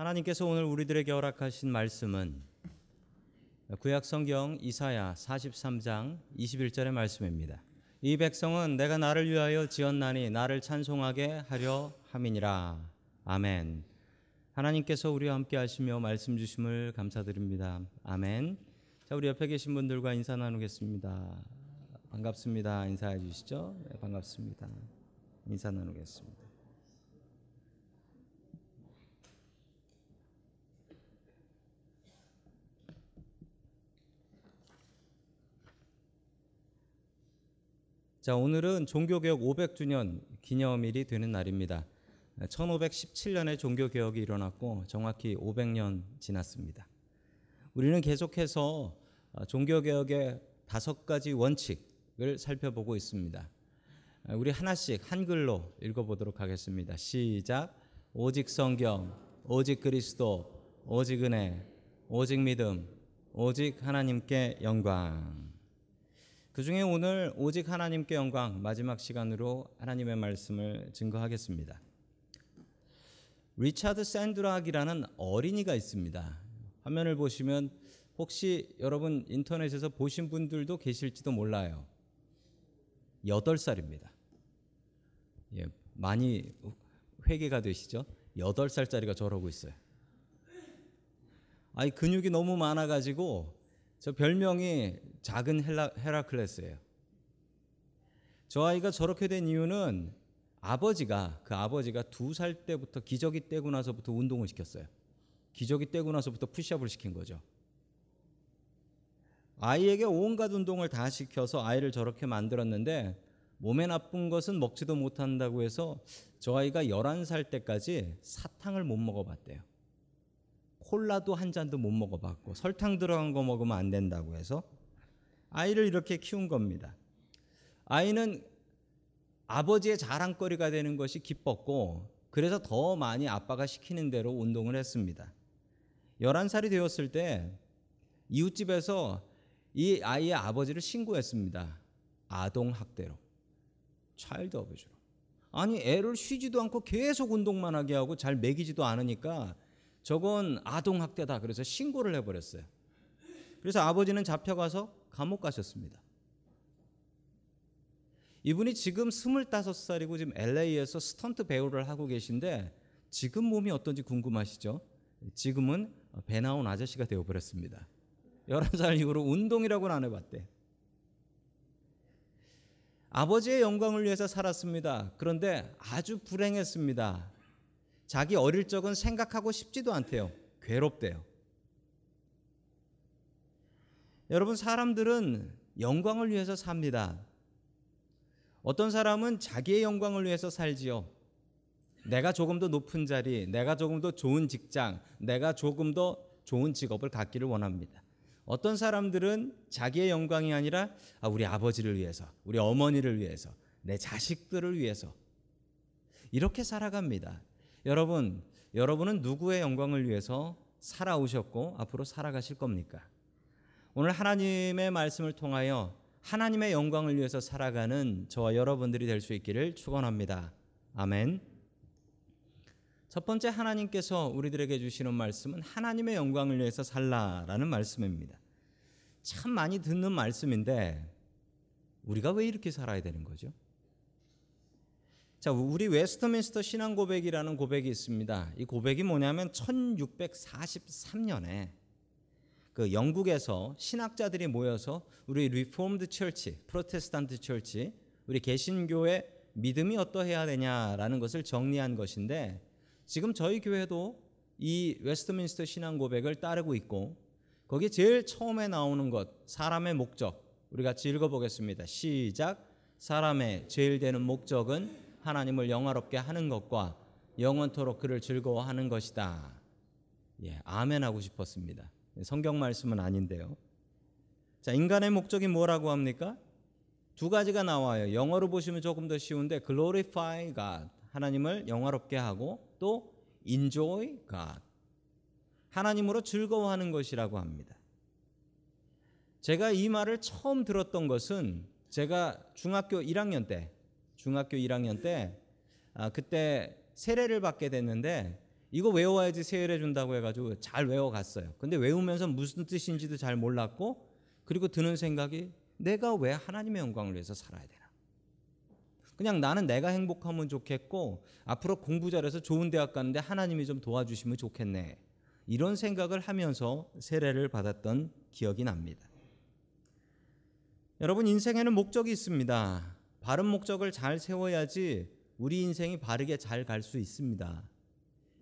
하나님께서 오늘 우리들에게 허락하신 말씀은 구약 성경 이사야 43장 21절의 말씀입니다. 이 백성은 내가 나를 위하여 지었나니 나를 찬송하게 하려 함이니라. 아멘. 하나님께서 우리와 함께 하시며 말씀 주심을 감사드립니다. 아멘. 자, 우리 옆에 계신 분들과 인사 나누겠습니다. 반갑습니다. 인사해 주시죠. 네, 반갑습니다. 인사 나누겠습니다. 자, 오늘은 종교개혁 500주년 기념일이 되는 날입니다. 1517년에 종교개혁이 일어났고 정확히 500년 지났습니다. 우리는 계속해서 종교개혁의 다섯 가지 원칙을 살펴보고 있습니다. 우리 하나씩 한글로 읽어보도록 하겠습니다. 시작. 오직 성경, 오직 그리스도, 오직 은혜, 오직 믿음, 오직 하나님께 영광. 그 중에 오늘 오직 하나님께 영광 마지막 시간으로 하나님의 말씀을 증거하겠습니다. 리차드 샌드락이라는 어린이가 있습니다. 화면을 보시면 혹시 여러분 인터넷에서 보신 분들도 계실지도 몰라요. 8살입니다. 예, 많이 회개가 되시죠? 8살짜리가 저러고 있어요. 아니 근육이 너무 많아 가지고 저 별명이 작은 헬라, 헤라클레스예요. 저 아이가 저렇게 된 이유는 아버지가 그 아버지가 두 살 때부터 기저귀 떼고 나서부터 운동을 시켰어요. 기저귀 떼고 나서부터 푸시업을 시킨 거죠. 아이에게 온갖 운동을 다 시켜서 아이를 저렇게 만들었는데 몸에 나쁜 것은 먹지도 못한다고 해서 저 아이가 11살 때까지 사탕을 못 먹어봤대요. 콜라도 한 잔도 못 먹어봤고 설탕 들어간 거 먹으면 안 된다고 해서 아이를 이렇게 키운 겁니다. 아이는 아버지의 자랑거리가 되는 것이 기뻤고 그래서 더 많이 아빠가 시키는 대로 운동을 했습니다. 11살이 되었을 때 이웃집에서 이 아이의 아버지를 신고했습니다. 아동 학대로. 차일드 어뷰즈로. 아니 애를 쉬지도 않고 계속 운동만 하게 하고 잘 먹이지도 않으니까 저건 아동 학대다. 그래서 신고를 해 버렸어요. 그래서 아버지는 잡혀가서 감옥 가셨습니다. 이분이 지금 25살이고 지금 LA에서 스턴트 배우를 하고 계신데 지금 몸이 어떤지 궁금하시죠? 지금은 배 나온 아저씨가 되어 버렸습니다. 11살 이후로 운동이라고는 안 해봤대. 아버지의 영광을 위해서 살았습니다. 그런데 아주 불행했습니다. 자기 어릴 적은 생각하고 싶지도 않대요. 괴롭대요. 여러분, 사람들은 영광을 위해서 삽니다. 어떤 사람은 자기의 영광을 위해서 살지요. 내가 조금 더 높은 자리, 내가 조금 더 좋은 직장, 내가 조금 더 좋은 직업을 갖기를 원합니다. 어떤 사람들은 자기의 영광이 아니라 아, 우리 아버지를 위해서, 우리 어머니를 위해서, 내 자식들을 위해서 이렇게 살아갑니다. 여러분, 여러분은 누구의 영광을 위해서 살아오셨고 앞으로 살아가실 겁니까? 오늘 하나님의 말씀을 통하여 하나님의 영광을 위해서 살아가는 저와 여러분들이 될 수 있기를 축원합니다. 아멘. 첫 번째 하나님께서 우리들에게 주시는 말씀은 하나님의 영광을 위해서 살라라는 말씀입니다. 참 많이 듣는 말씀인데 우리가 왜 이렇게 살아야 되는 거죠? 자, 우리 웨스트민스터 신앙 고백이라는 고백이 있습니다. 이 고백이 뭐냐면 1643년에 그 영국에서 신학자들이 모여서 우리 Reformed Church, Protestant Church, 우리 개신교의 믿음이 어떠해야 되냐라는 것을 정리한 것인데 지금 저희 교회도 이 웨스트민스터 신앙 고백을 따르고 있고 거기에 제일 처음에 나오는 것 사람의 목적 우리 같이 읽어보겠습니다. 시작. 사람의 제일 되는 목적은 하나님을 영화롭게 하는 것과 영원토록 그를 즐거워하는 것이다. 예, 아멘 하고 싶었습니다. 성경 말씀은 아닌데요. 자, 인간의 목적이 뭐라고 합니까? 두 가지가 나와요. 영어로 보시면 조금 더 쉬운데 glorify God 하나님을 영화롭게 하고 또 enjoy God 하나님으로 즐거워하는 것이라고 합니다. 제가 이 말을 처음 들었던 것은 제가 중학교 1학년 때 중학교 1학년 때 아, 그때 세례를 받게 됐는데 이거 외워야지 세일해 준다고 해가지고 잘 외워갔어요. 근데 외우면서 무슨 뜻인지도 잘 몰랐고 그리고 드는 생각이 내가 왜 하나님의 영광을 위해서 살아야 되나? 그냥 나는 내가 행복하면 좋겠고 앞으로 공부 잘해서 좋은 대학 가는데 하나님이 좀 도와주시면 좋겠네. 이런 생각을 하면서 세례를 받았던 기억이 납니다. 여러분 인생에는 목적이 있습니다. 바른 목적을 잘 세워야지 우리 인생이 바르게 잘 갈 수 있습니다.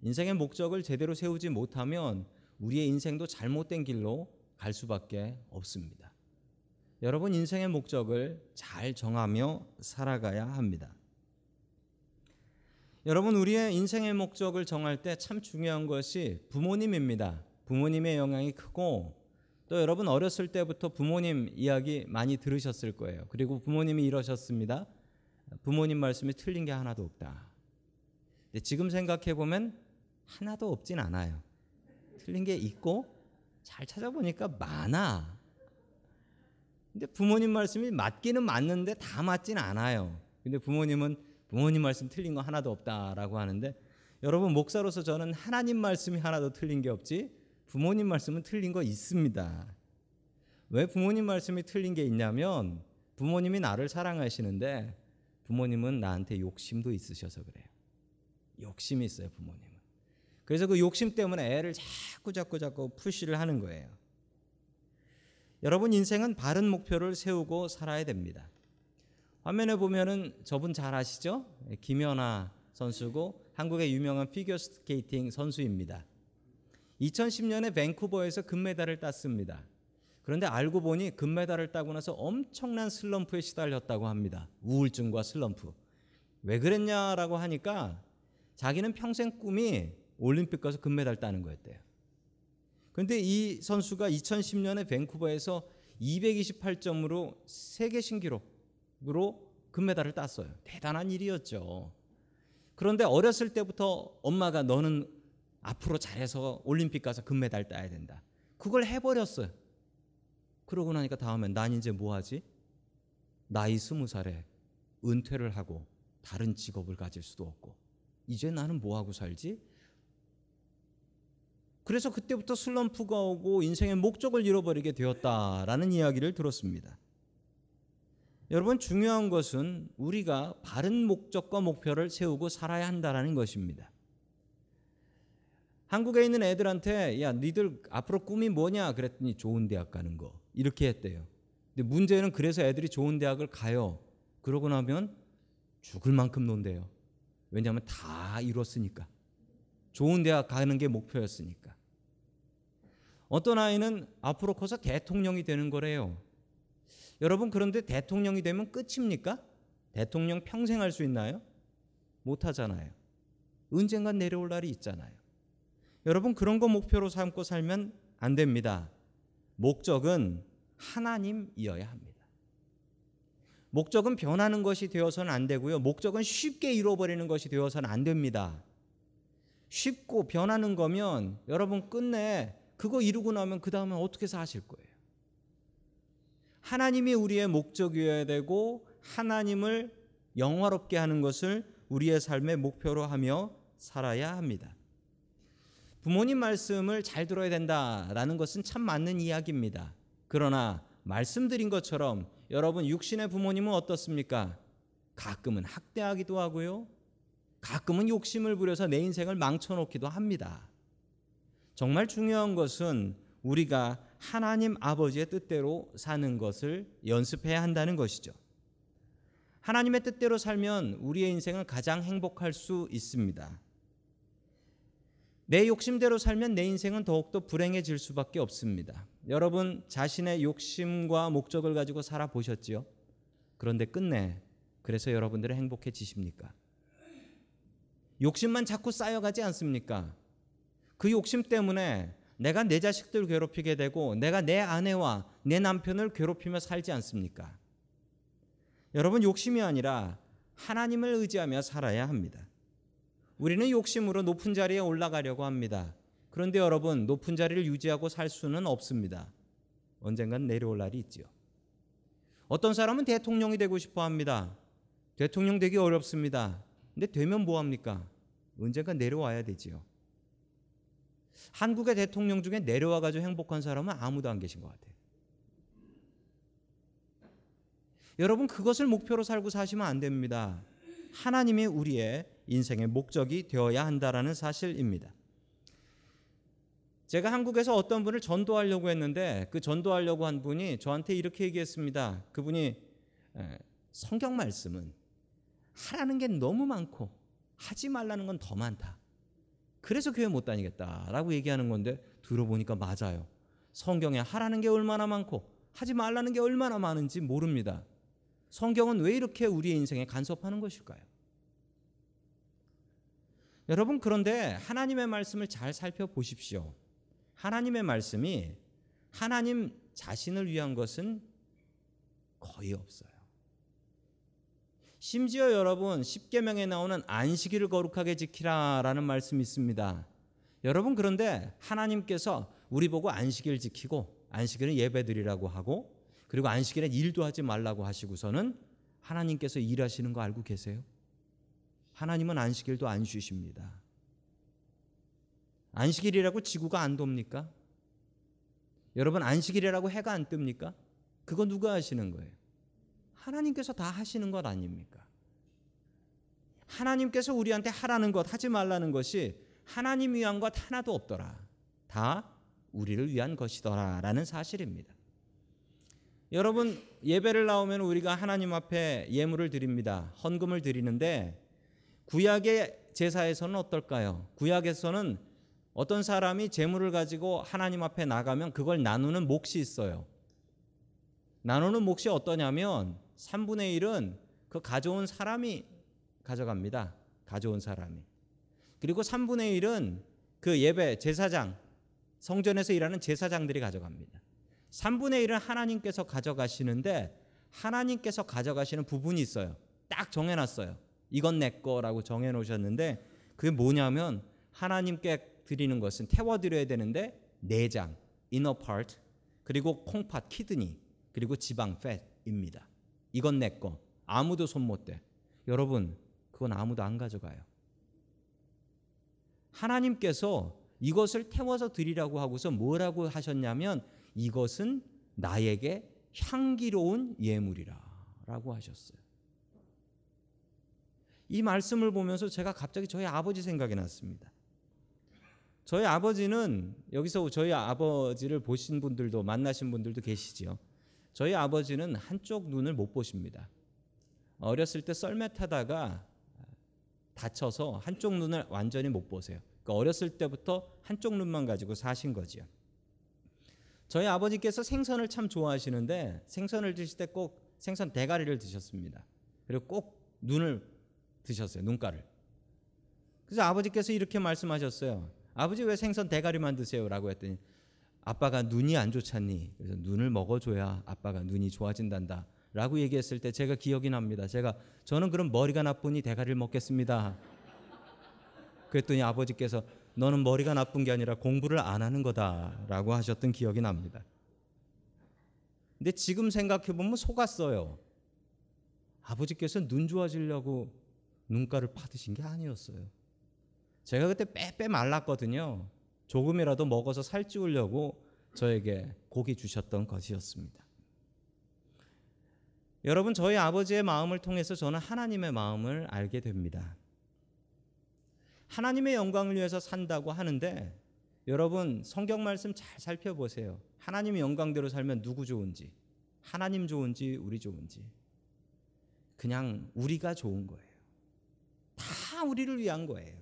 인생의 목적을 제대로 세우지 못하면 우리의 인생도 잘못된 길로 갈 수밖에 없습니다. 여러분 인생의 목적을 잘 정하며 살아가야 합니다. 여러분 우리의 인생의 목적을 정할 때 참 중요한 것이 부모님입니다. 부모님의 영향이 크고 또 여러분 어렸을 때부터 부모님 이야기 많이 들으셨을 거예요. 그리고 부모님이 이러셨습니다. 부모님 말씀이 틀린 게 하나도 없다. 근데 지금 생각해 보면 하나도 없진 않아요. 틀린 게 있고 잘 찾아보니까 많아. 근데 부모님 말씀이 맞기는 맞는데 다 맞진 않아요. 근데 부모님은 부모님 말씀 틀린 거 하나도 없다라고 하는데 여러분 목사로서 저는 하나님 말씀이 하나도 틀린 게 없지 부모님 말씀은 틀린 거 있습니다. 왜 부모님 말씀이 틀린 게 있냐면 부모님이 나를 사랑하시는데 부모님은 나한테 욕심도 있으셔서 그래요. 욕심이 있어요, 부모님은. 그래서 그 욕심 때문에 애를 자꾸 자꾸 자꾸 push를 하는 거예요. 여러분 인생은 바른 목표를 세우고 살아야 됩니다. 화면에 보면은 저분 잘 아시죠? 김연아 선수고 한국의 유명한 피겨 스케이팅 선수입니다. 2010년에 밴쿠버에서 금메달을 땄습니다. 그런데 알고 보니 금메달을 따고 나서 엄청난 슬럼프에 시달렸다고 합니다. 우울증과 슬럼프. 왜 그랬냐라고 하니까 자기는 평생 꿈이 올림픽 가서 금메달 따는 거였대요. 그런데 이 선수가 2010년에 밴쿠버에서 228점으로 세계 신기록으로 금메달을 땄어요. 대단한 일이었죠. 그런데 어렸을 때부터 엄마가 너는 앞으로 잘해서 올림픽 가서 금메달 따야 된다. 그걸 해버렸어요. 그러고 나니까 다음엔 난 이제 뭐 하지? 나이 스무 살에 은퇴를 하고 다른 직업을 가질 수도 없고 이제 나는 뭐 하고 살지? 그래서 그때부터 슬럼프가 오고 인생의 목적을 잃어버리게 되었다라는 이야기를 들었습니다. 여러분 중요한 것은 우리가 바른 목적과 목표를 세우고 살아야 한다라는 것입니다. 한국에 있는 애들한테 야 니들 앞으로 꿈이 뭐냐 그랬더니 좋은 대학 가는 거 이렇게 했대요. 근데 문제는 그래서 애들이 좋은 대학을 가요. 그러고 나면 죽을 만큼 논대요. 왜냐하면 다 이뤘으니까. 좋은 대학 가는 게 목표였으니까. 어떤 아이는 앞으로 커서 대통령이 되는 거래요. 여러분 그런데 대통령이 되면 끝입니까? 대통령 평생 할 수 있나요? 못 하잖아요. 언젠간 내려올 날이 있잖아요. 여러분 그런 거 목표로 삼고 살면 안 됩니다. 목적은 하나님이어야 합니다. 목적은 변하는 것이 되어서는 안 되고요. 목적은 쉽게 잃어버리는 것이 되어서는 안 됩니다. 쉽고 변하는 거면 여러분 끝내 그거 이루고 나면 그 다음에 어떻게 사실 거예요? 하나님이 우리의 목적이어야 되고 하나님을 영화롭게 하는 것을 우리의 삶의 목표로 하며 살아야 합니다. 부모님 말씀을 잘 들어야 된다라는 것은 참 맞는 이야기입니다. 그러나 말씀드린 것처럼 여러분 육신의 부모님은 어떻습니까? 가끔은 학대하기도 하고요. 가끔은 욕심을 부려서 내 인생을 망쳐놓기도 합니다. 정말 중요한 것은 우리가 하나님 아버지의 뜻대로 사는 것을 연습해야 한다는 것이죠. 하나님의 뜻대로 살면 우리의 인생은 가장 행복할 수 있습니다. 내 욕심대로 살면 내 인생은 더욱더 불행해질 수밖에 없습니다. 여러분 자신의 욕심과 목적을 가지고 살아보셨지요? 그런데 끝내 그래서 여러분들은 행복해지십니까? 욕심만 자꾸 쌓여가지 않습니까? 그 욕심 때문에 내가 내 자식들 괴롭히게 되고 내가 내 아내와 내 남편을 괴롭히며 살지 않습니까? 여러분 욕심이 아니라 하나님을 의지하며 살아야 합니다. 우리는 욕심으로 높은 자리에 올라가려고 합니다. 그런데 여러분 높은 자리를 유지하고 살 수는 없습니다. 언젠간 내려올 날이 있지요. 어떤 사람은 대통령이 되고 싶어 합니다. 대통령 되기 어렵습니다. 근데 되면 뭐 합니까? 언젠가 내려와야 되지요. 한국의 대통령 중에 내려와 가지고 행복한 사람은 아무도 안 계신 것 같아요. 여러분 그것을 목표로 살고 사시면 안 됩니다. 하나님이 우리의 인생의 목적이 되어야 한다라는 사실입니다. 제가 한국에서 어떤 분을 전도하려고 했는데 그 전도하려고 한 분이 저한테 이렇게 얘기했습니다. 그분이 성경 말씀은 하라는 게 너무 많고 하지 말라는 건 더 많다. 그래서 교회 못 다니겠다라고 얘기하는 건데 들어보니까 맞아요. 성경에 하라는 게 얼마나 많고 하지 말라는 게 얼마나 많은지 모릅니다. 성경은 왜 이렇게 우리의 인생에 간섭하는 것일까요? 여러분 그런데 하나님의 말씀을 잘 살펴보십시오. 하나님의 말씀이 하나님 자신을 위한 것은 거의 없어요. 심지어 여러분 십계명에 나오는 안식일을 거룩하게 지키라라는 말씀이 있습니다. 여러분 그런데 하나님께서 우리 보고 안식일 지키고 안식일은 예배드리라고 하고 그리고 안식일에 일도 하지 말라고 하시고서는 하나님께서 일하시는 거 알고 계세요? 하나님은 안식일도 안 쉬십니다. 안식일이라고 지구가 안 돕니까? 여러분 안식일이라고 해가 안 뜹니까? 그거 누가 하시는 거예요? 하나님께서 다 하시는 것 아닙니까? 하나님께서 우리한테 하라는 것, 하지 말라는 것이 하나님 위한 것 하나도 없더라. 다 우리를 위한 것이더라라는 사실입니다. 여러분 예배를 나오면 우리가 하나님 앞에 예물을 드립니다. 헌금을 드리는데 구약의 제사에서는 어떨까요? 구약에서는 어떤 사람이 재물을 가지고 하나님 앞에 나가면 그걸 나누는 몫이 있어요. 나누는 몫이 어떠냐면 3분의 1은 그 가져온 사람이 가져갑니다. 가져온 사람이. 그리고 3분의 1은 그 예배 제사장 성전에서 일하는 제사장들이 가져갑니다. 3분의 1은 하나님께서 가져가시는데 하나님께서 가져가시는 부분이 있어요. 딱 정해놨어요. 이건 내 거라고 정해 놓으셨는데 그게 뭐냐면 하나님께 드리는 것은 태워 드려야 되는데 내장, inner part, 그리고 콩팥, 키드니, 그리고 지방, fat입니다. 이건 내 거. 아무도 손 못 대. 여러분, 그건 아무도 안 가져가요. 하나님께서 이것을 태워서 드리라고 하고서 뭐라고 하셨냐면 이것은 나에게 향기로운 예물이라라고 하셨어요. 이 말씀을 보면서 제가 갑자기 저희 아버지 생각이 났습니다. 저희 아버지는 여기서 저희 아버지를 보신 분들도 만나신 분들도 계시지요. 저희 아버지는 한쪽 눈을 못 보십니다. 어렸을 때 썰매 타다가 다쳐서 한쪽 눈을 완전히 못 보세요. 그러니까 어렸을 때부터 한쪽 눈만 가지고 사신 거지요. 저희 아버지께서 생선을 참 좋아하시는데 생선을 드실 때 꼭 생선 대가리를 드셨습니다. 그리고 꼭 눈을 드셨어요. 눈가를. 그래서 아버지께서 이렇게 말씀하셨어요. 아버지 왜 생선 대가리만 드세요라고 했더니 아빠가 눈이 안 좋잖니. 그래서 눈을 먹어줘야 아빠가 눈이 좋아진단다. 라고 얘기했을 때 제가 기억이 납니다. 제가 저는 그럼 머리가 나쁘니 대가리를 먹겠습니다. 그랬더니 아버지께서 너는 머리가 나쁜 게 아니라 공부를 안 하는 거다라고 하셨던 기억이 납니다. 근데 지금 생각해 보면 속았어요. 아버지께서 눈 좋아지려고 눈가를 파드신 게 아니었어요. 제가 그때 빼빼 말랐거든요. 조금이라도 먹어서 살찌우려고 저에게 고기 주셨던 것이었습니다. 여러분, 저희 아버지의 마음을 통해서 저는 하나님의 마음을 알게 됩니다. 하나님의 영광을 위해서 산다고 하는데 여러분 성경 말씀 잘 살펴보세요. 하나님의 영광대로 살면 누구 좋은지, 하나님 좋은지, 우리 좋은지. 그냥 우리가 좋은 거예요. 다 우리를 위한 거예요.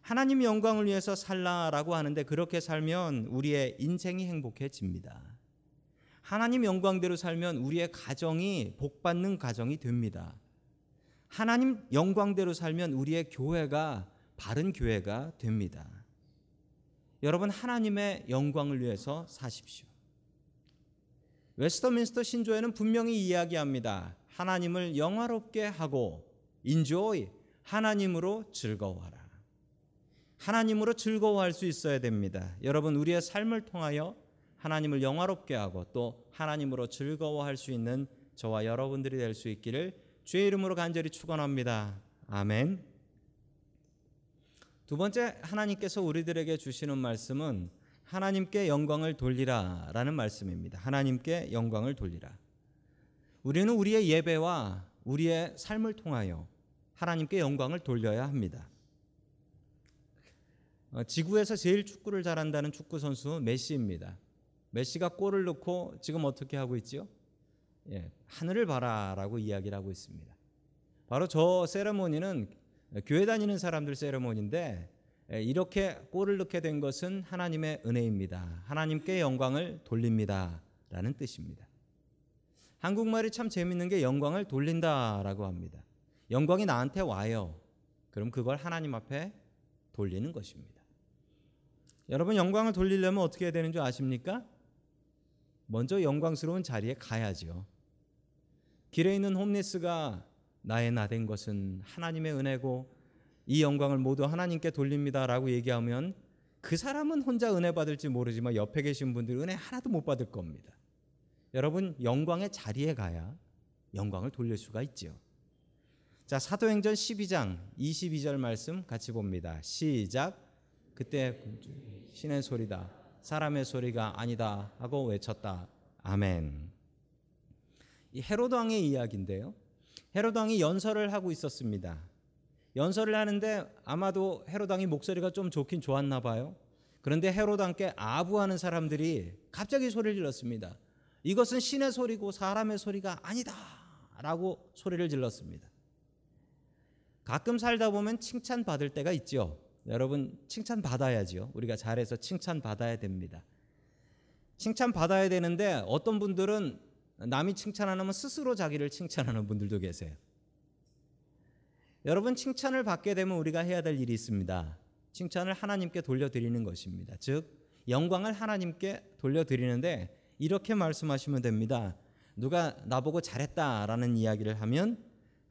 하나님 영광을 위해서 살라라고 하는데 그렇게 살면 우리의 인생이 행복해집니다. 하나님 영광대로 살면 우리의 가정이 복받는 가정이 됩니다. 하나님 영광대로 살면 우리의 교회가 바른 교회가 됩니다. 여러분 하나님의 영광을 위해서 사십시오. 웨스터민스터 신조에는 분명히 이야기합니다. 하나님을 영화롭게 하고 enjoy 하나님으로 즐거워하라. 하나님으로 즐거워할 수 있어야 됩니다. 여러분 우리의 삶을 통하여 하나님을 영화롭게 하고 또 하나님으로 즐거워할 수 있는 저와 여러분들이 될 수 있기를 주의 이름으로 간절히 축원합니다. 아멘. 두 번째 하나님께서 우리들에게 주시는 말씀은 하나님께 영광을 돌리라라는 말씀입니다. 하나님께 영광을 돌리라. 우리는 우리의 예배와 우리의 삶을 통하여 하나님께 영광을 돌려야 합니다. 어, 지구에서 제일 축구를 잘한다는 축구 선수 메시입니다. 메시가 골을 넣고 지금 어떻게 하고 있지요? 예, 하늘을 봐라라고 이야기를 하고 있습니다. 바로 저 세레모니는 교회 다니는 사람들 세레모니인데 예, 이렇게 골을 넣게 된 것은 하나님의 은혜입니다. 하나님께 영광을 돌립니다라는 뜻입니다. 한국말이 참 재밌는 게 영광을 돌린다라고 합니다. 영광이 나한테 와요. 그럼 그걸 하나님 앞에 돌리는 것입니다. 여러분 영광을 돌리려면 어떻게 해야 되는 줄 아십니까? 먼저 영광스러운 자리에 가야지요. 길에 있는 홈리스가 나의 나된 것은 하나님의 은혜고 이 영광을 모두 하나님께 돌립니다라고 얘기하면 그 사람은 혼자 은혜 받을지 모르지만 옆에 계신 분들 은혜 하나도 못 받을 겁니다. 여러분 영광의 자리에 가야 영광을 돌릴 수가 있지요. 자, 사도행전 12장 22절 말씀 같이 봅니다. 시작. 그때 신의 소리다. 사람의 소리가 아니다 하고 외쳤다. 아멘. 이 헤로드 왕의 이야기인데요. 헤로드 왕이 연설을 하고 있었습니다. 연설을 하는데 아마도 헤로드 왕이 목소리가 좀 좋긴 좋았나 봐요. 그런데 헤로드 왕께 아부하는 사람들이 갑자기 소리를 질렀습니다. 이것은 신의 소리고 사람의 소리가 아니다라고 소리를 질렀습니다. 가끔 살다 보면 칭찬 받을 때가 있죠. 여러분 칭찬 받아야지요. 우리가 잘해서 칭찬 받아야 됩니다. 칭찬 받아야 되는데 어떤 분들은 남이 칭찬 안 하면 스스로 자기를 칭찬하는 분들도 계세요. 여러분 칭찬을 받게 되면 우리가 해야 될 일이 있습니다. 칭찬을 하나님께 돌려드리는 것입니다. 즉 영광을 하나님께 돌려드리는데 이렇게 말씀하시면 됩니다. 누가 나보고 잘했다라는 이야기를 하면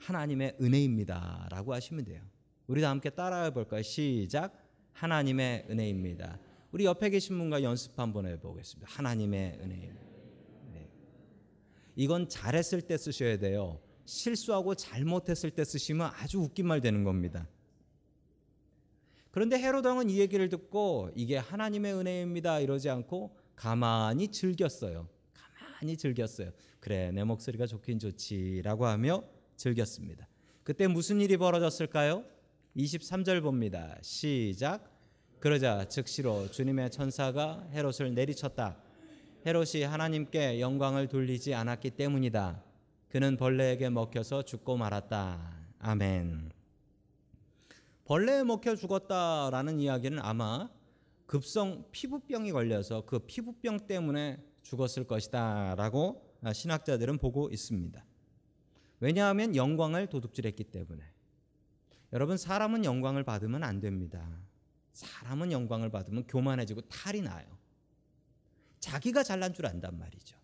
하나님의 은혜입니다 라고 하시면 돼요. 우리 다 함께 따라해 볼까요? 시작. 하나님의 은혜입니다. 우리 옆에 계신 분과 연습 한번 해보겠습니다. 하나님의 은혜입니다. 네. 이건 잘했을 때 쓰셔야 돼요. 실수하고 잘못했을 때 쓰시면 아주 웃긴 말 되는 겁니다. 그런데 헤로드 왕은 이 얘기를 듣고 이게 하나님의 은혜입니다 이러지 않고 가만히 즐겼어요. 가만히 즐겼어요. 그래 내 목소리가 좋긴 좋지라고 하며 즐겼습니다. 그때 무슨 일이 벌어졌을까요? 23절 봅니다. 시작. 그러자 즉시로 주님의 천사가 헤롯을 내리쳤다. 헤롯이 하나님께 영광을 돌리지 않았기 때문이다. 그는 벌레에게 먹혀서 죽고 말았다. 아멘. 벌레에 먹혀 죽었다라는 이야기는 아마 급성 피부병이 걸려서 그 피부병 때문에 죽었을 것이다라고 신학자들은 보고 있습니다. 왜냐하면 영광을 도둑질했기 때문에. 여러분 사람은 영광을 받으면 안 됩니다. 사람은 영광을 받으면 교만해지고 탈이 나요. 자기가 잘난 줄 안단 말이죠.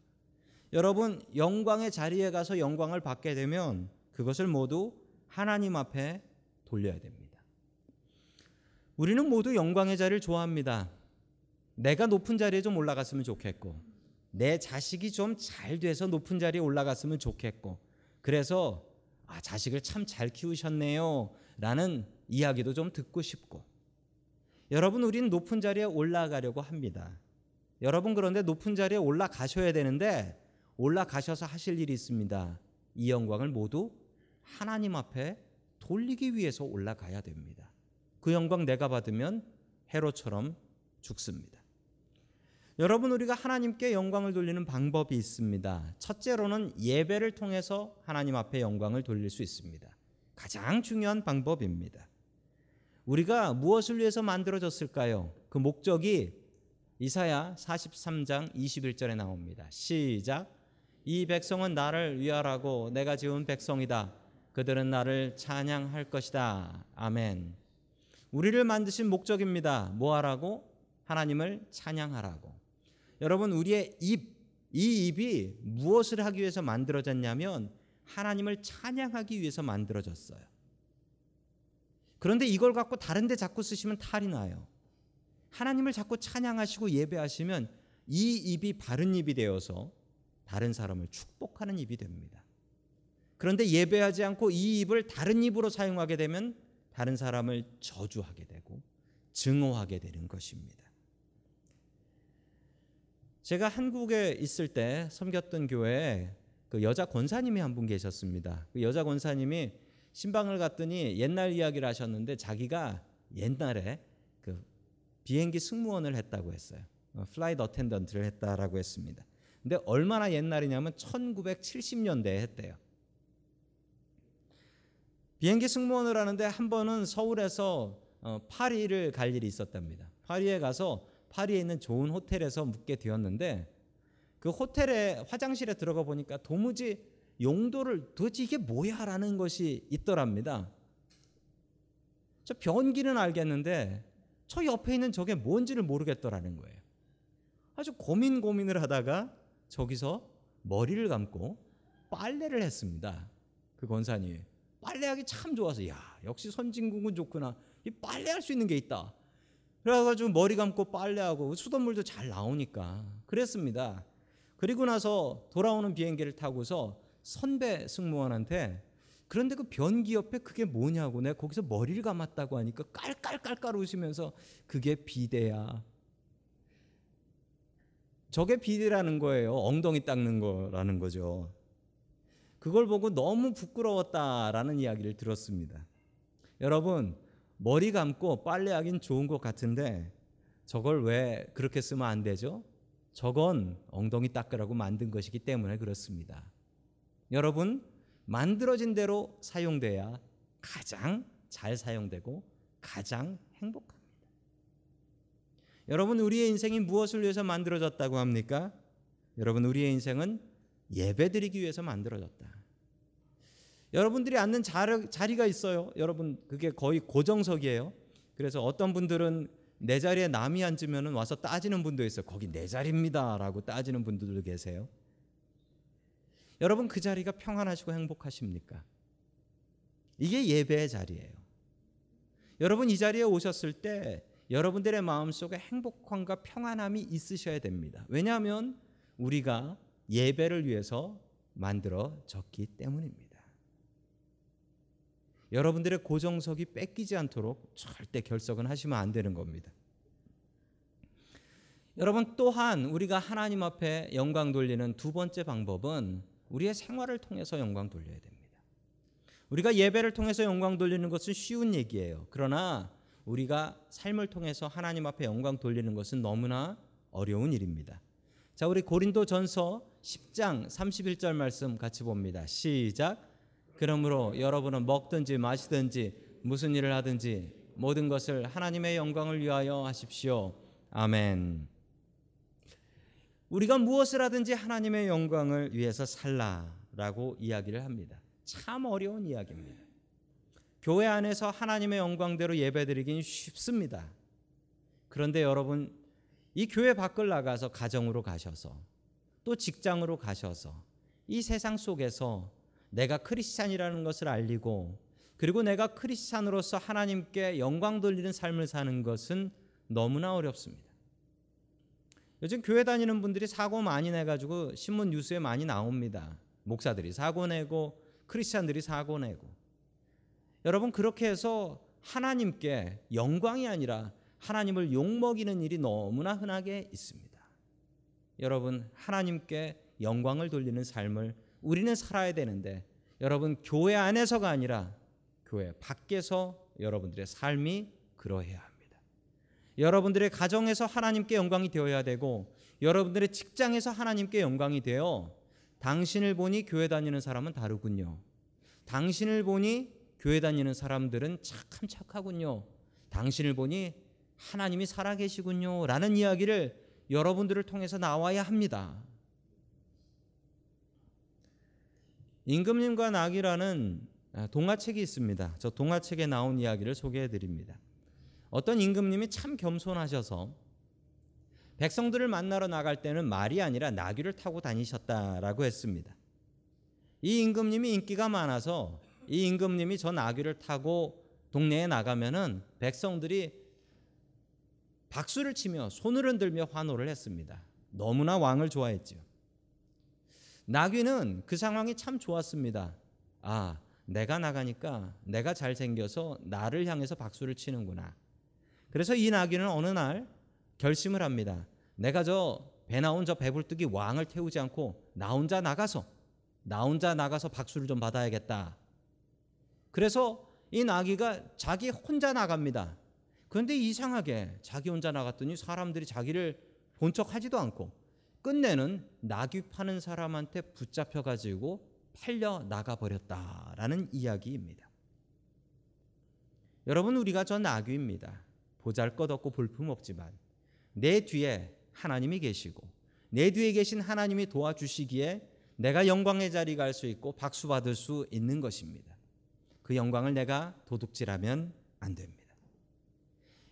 여러분 영광의 자리에 가서 영광을 받게 되면 그것을 모두 하나님 앞에 돌려야 됩니다. 우리는 모두 영광의 자리를 좋아합니다. 내가 높은 자리에 좀 올라갔으면 좋겠고 내 자식이 좀 잘 돼서 높은 자리에 올라갔으면 좋겠고 그래서 아 자식을 참 잘 키우셨네요 라는 이야기도 좀 듣고 싶고 여러분 우리는 높은 자리에 올라가려고 합니다. 여러분 그런데 높은 자리에 올라가셔야 되는데 올라가셔서 하실 일이 있습니다. 이 영광을 모두 하나님 앞에 돌리기 위해서 올라가야 됩니다. 그 영광 내가 받으면 해로처럼 죽습니다. 여러분 우리가 하나님께 영광을 돌리는 방법이 있습니다. 첫째로는 예배를 통해서 하나님 앞에 영광을 돌릴 수 있습니다. 가장 중요한 방법입니다. 우리가 무엇을 위해서 만들어졌을까요? 그 목적이 이사야 43장 21절에 나옵니다. 시작. 이 백성은 나를 위하라고 내가 지은 백성이다. 그들은 나를 찬양할 것이다. 아멘. 우리를 만드신 목적입니다. 뭐 하라고? 하나님을 찬양하라고. 여러분 우리의 입, 이 입이 무엇을 하기 위해서 만들어졌냐면 하나님을 찬양하기 위해서 만들어졌어요. 그런데 이걸 갖고 다른 데 자꾸 쓰시면 탈이 나요. 하나님을 자꾸 찬양하시고 예배하시면 이 입이 바른 입이 되어서 다른 사람을 축복하는 입이 됩니다. 그런데 예배하지 않고 이 입을 다른 입으로 사용하게 되면 다른 사람을 저주하게 되고 증오하게 되는 것입니다. 제가 한국에 있을 때 섬겼던 교회에 그 여자 권사님이 한 분 계셨습니다. 그 여자 권사님이 신방을 갔더니 옛날 이야기를 하셨는데 자기가 옛날에 그 비행기 승무원을 했다고 했어요. flight attendant를 했다라고 했습니다. 근데 얼마나 옛날이냐면 1970년대에 했대요. 비행기 승무원을 하는데 한 번은 서울에서 어, 파리를 갈 일이 있었답니다. 파리에 가서 파리에 있는 좋은 호텔에서 묵게 되었는데 그 호텔에 화장실에 들어가 보니까 도무지 용도를 도대체 이게 뭐야라는 것이 있더랍니다. 저 변기는 알겠는데 저 옆에 있는 저게 뭔지를 모르겠더라는 거예요. 아주 고민 고민을 하다가 저기서 머리를 감고 빨래를 했습니다. 그 권사님 빨래하기 참 좋아서 야 역시 선진국은 좋구나. 이 빨래할 수 있는 게 있다. 그래가지고 머리 감고 빨래하고 수돗물도 잘 나오니까 그랬습니다. 그리고 나서 돌아오는 비행기를 타고서 선배 승무원한테 그런데 그 변기 옆에 그게 뭐냐고 내가 거기서 머리를 감았다고 하니까 깔깔깔깔 웃으면서 그게 비대야. 저게 비대라는 거예요. 엉덩이 닦는 거라는 거죠. 그걸 보고 너무 부끄러웠다라는 이야기를 들었습니다. 여러분, 머리 감고 빨래하긴 좋은 것 같은데 저걸 왜 그렇게 쓰면 안 되죠? 저건 엉덩이 닦으라고 만든 것이기 때문에 그렇습니다. 여러분, 만들어진 대로 사용돼야 가장 잘 사용되고 가장 행복합니다. 여러분, 우리의 인생이 무엇을 위해서 만들어졌다고 합니까? 여러분, 우리의 인생은 예배드리기 위해서 만들어졌다. 여러분들이 앉는 자리 가 있어요. 여러분, 그게 거의 고정석이에요. 그래서 어떤 분들은 내 자리에 남이 앉으면 와서 따지는 분도 있어요. 거기 내 자리입니다라고 따지는 분들도 계세요. 여러분 그 자리가 평안하시고 행복하십니까? 이게 예배의 자리예요. 여러분 이 자리에 오셨을 때 여러분들의 마음속에 행복함과 평안함이 있으셔야 됩니다. 왜냐하면 우리가 예배를 위해서 만들어졌기 때문입니다. 여러분들의 고정석이 뺏기지 않도록 절대 결석은 하시면 안 되는 겁니다. 여러분 또한 우리가 하나님 앞에 영광 돌리는 두 번째 방법은 우리의 생활을 통해서 영광 돌려야 됩니다. 우리가 예배를 통해서 영광 돌리는 것은 쉬운 얘기예요. 그러나 우리가 삶을 통해서 하나님 앞에 영광 돌리는 것은 너무나 어려운 일입니다. 자, 우리 고린도 전서 10장 31절 말씀 같이 봅니다. 시작. 그러므로 여러분은 먹든지 마시든지 무슨 일을 하든지 모든 것을 하나님의 영광을 위하여 하십시오. 아멘. 우리가 무엇을 하든지 하나님의 영광을 위해서 살라라고 이야기를 합니다. 참 어려운 이야기입니다. 교회 안에서 하나님의 영광대로 예배드리긴 쉽습니다. 그런데 여러분 이 교회 밖을 나가서 가정으로 가셔서 또 직장으로 가셔서 이 세상 속에서 내가 크리스찬이라는 것을 알리고 그리고 내가 크리스찬으로서 하나님께 영광 돌리는 삶을 사는 것은 너무나 어렵습니다. 요즘 교회 다니는 분들이 사고 많이 내가지고 신문 뉴스에 많이 나옵니다. 목사들이 사고 내고 크리스찬들이 사고 내고 여러분 그렇게 해서 하나님께 영광이 아니라 하나님을 욕먹이는 일이 너무나 흔하게 있습니다. 여러분 하나님께 영광을 돌리는 삶을 우리는 살아야 되는데 여러분 교회 안에서가 아니라 교회 밖에서 여러분들의 삶이 그러해야 합니다. 여러분들의 가정에서 하나님께 영광이 되어야 되고 여러분들의 직장에서 하나님께 영광이 되어 당신을 보니 교회 다니는 사람은 다르군요. 당신을 보니 교회 다니는 사람들은 참 착하군요. 당신을 보니 하나님이 살아계시군요. 라는 이야기를 여러분들을 통해서 나와야 합니다. 임금님과 낙이라는 아, 동화책이 있습니다. 저 동화책에 나온 이야기를 소개해 드립니다. 어떤 임금님이 참 겸손하셔서 백성들을 만나러 나갈 때는 말이 아니라 나귀를 타고 다니셨다라고 했습니다. 이 임금님이 인기가 많아서 이 임금님이 저 나귀를 타고 동네에 나가면은 백성들이 박수를 치며 손을 흔들며 환호를 했습니다. 너무나 왕을 좋아했죠. 나귀는 그 상황이 참 좋았습니다. 아, 내가 나가니까 내가 잘생겨서 나를 향해서 박수를 치는구나. 그래서 이 나귀는 어느 날 결심을 합니다. 내가 저 배 나온 저 배불뚝이 왕을 태우지 않고 나 혼자 나가서 나 혼자 나가서 박수를 좀 받아야겠다. 그래서 이 나귀가 자기 혼자 나갑니다. 그런데 이상하게 자기 혼자 나갔더니 사람들이 자기를 본 척하지도 않고 끝내는 나귀 파는 사람한테 붙잡혀 가지고 팔려 나가 버렸다라는 이야기입니다. 여러분 우리가 저 나귀입니다. 보잘것없고 볼품없지만 내 뒤에 하나님이 계시고 내 뒤에 계신 하나님이 도와주시기에 내가 영광의 자리 갈 수 있고 박수 받을 수 있는 것입니다. 그 영광을 내가 도둑질하면 안 됩니다.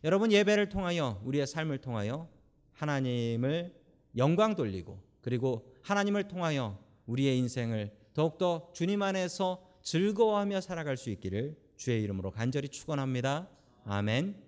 여러분 예배를 통하여 우리의 삶을 통하여 하나님을 영광 돌리고 그리고 하나님을 통하여 우리의 인생을 더욱더 주님 안에서 즐거워하며 살아갈 수 있기를 주의 이름으로 간절히 축원합니다. 아멘.